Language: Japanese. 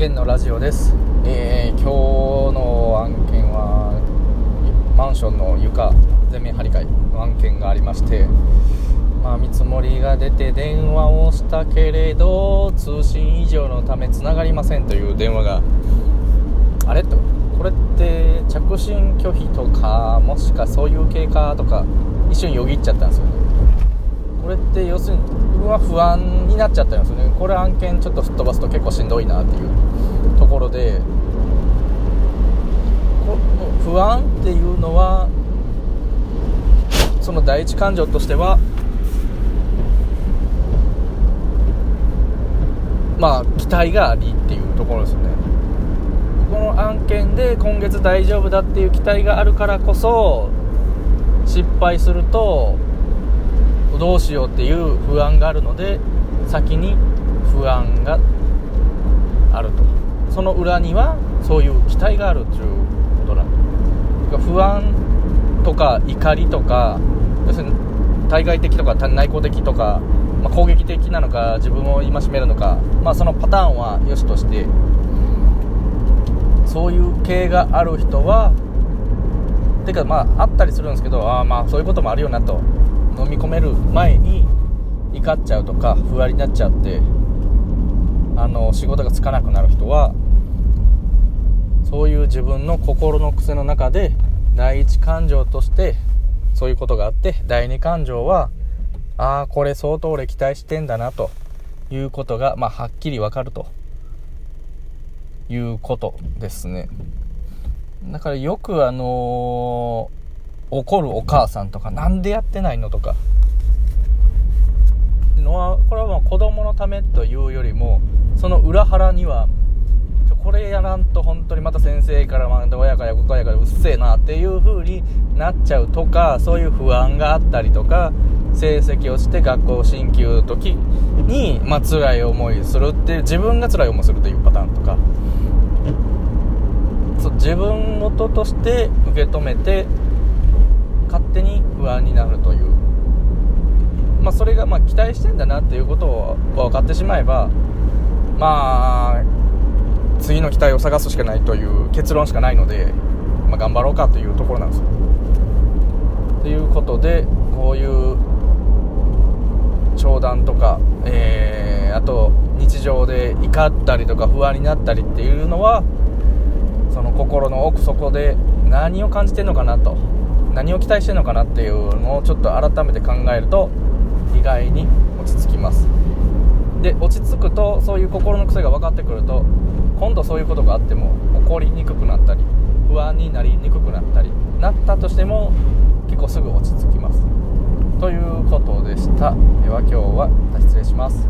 源のラジオです、えー今日の案件はマンションの床全面張り替えの案件がありまして、まあ、見積もりが出て電話をしたけれど通信異常のためつながりませんという電話があれとこれって着信拒否とかもしかそういう経過とか一瞬よぎっちゃったんですよね。これって要するに自分は不安になっちゃったんですよね。これ案件ちょっと吹っ飛ばすと結構しんどいなっていうところで不安っていうのはその第一感情としてはまあ期待がありっていうところですよね。この案件で今月大丈夫だっていう期待があるからこそ失敗するとどうしようっていう不安があるので先に不安があると。その裏にはそういう期待があるということなんだ。不安とか怒りとか要するに対外的とか内向的とか、まあ、攻撃的なのか自分を戒めるのか、まあ、そのパターンは良しとしてそういう系がある人はてかまああったりするんですけどああまあそういうこともあるよなと。飲み込める前に怒っちゃうとか不安になっちゃってあの仕事がつかなくなる人はそういう自分の心の癖の中で第一感情としてそういうことがあって第二感情はああこれ相当俺期待してんだなということが、まあ、はっきりわかると。いうことですね。だからよくあのー怒るお母さんとかなんでやってないのとか。のはこれはまあ子供のためというよりもその裏腹にはこれやらんと本当にまた先生からまた親から親からうっせえなっていう風になっちゃうとかそういう不安があったりとか成績落ちて学校進級の時に、まあ辛い思いするっていう自分が辛い思いするというパターンとかそう自分事として受け止めて勝手に不安になるという、まあ、それがまあ期待してんだなっていうことを分かってしまえばまあ次の期待を探すしかないという結論しかないので、まあ、頑張ろうかというところなんですよ。ということでこういう商談とか、えーあと日常で怒ったりとか不安になったりっていうのはその心の奥底で何を感じてるのかなと。何を期待してるのかなっていうのをちょっと改めて考えると意外に落ち着きます。で落ち着くとそういう心の癖が分かってくると今度そういうことがあっても怒りにくくなったり不安になりにくくなったりなったとしても結構すぐ落ち着きます。ということでした。では今日は失礼します。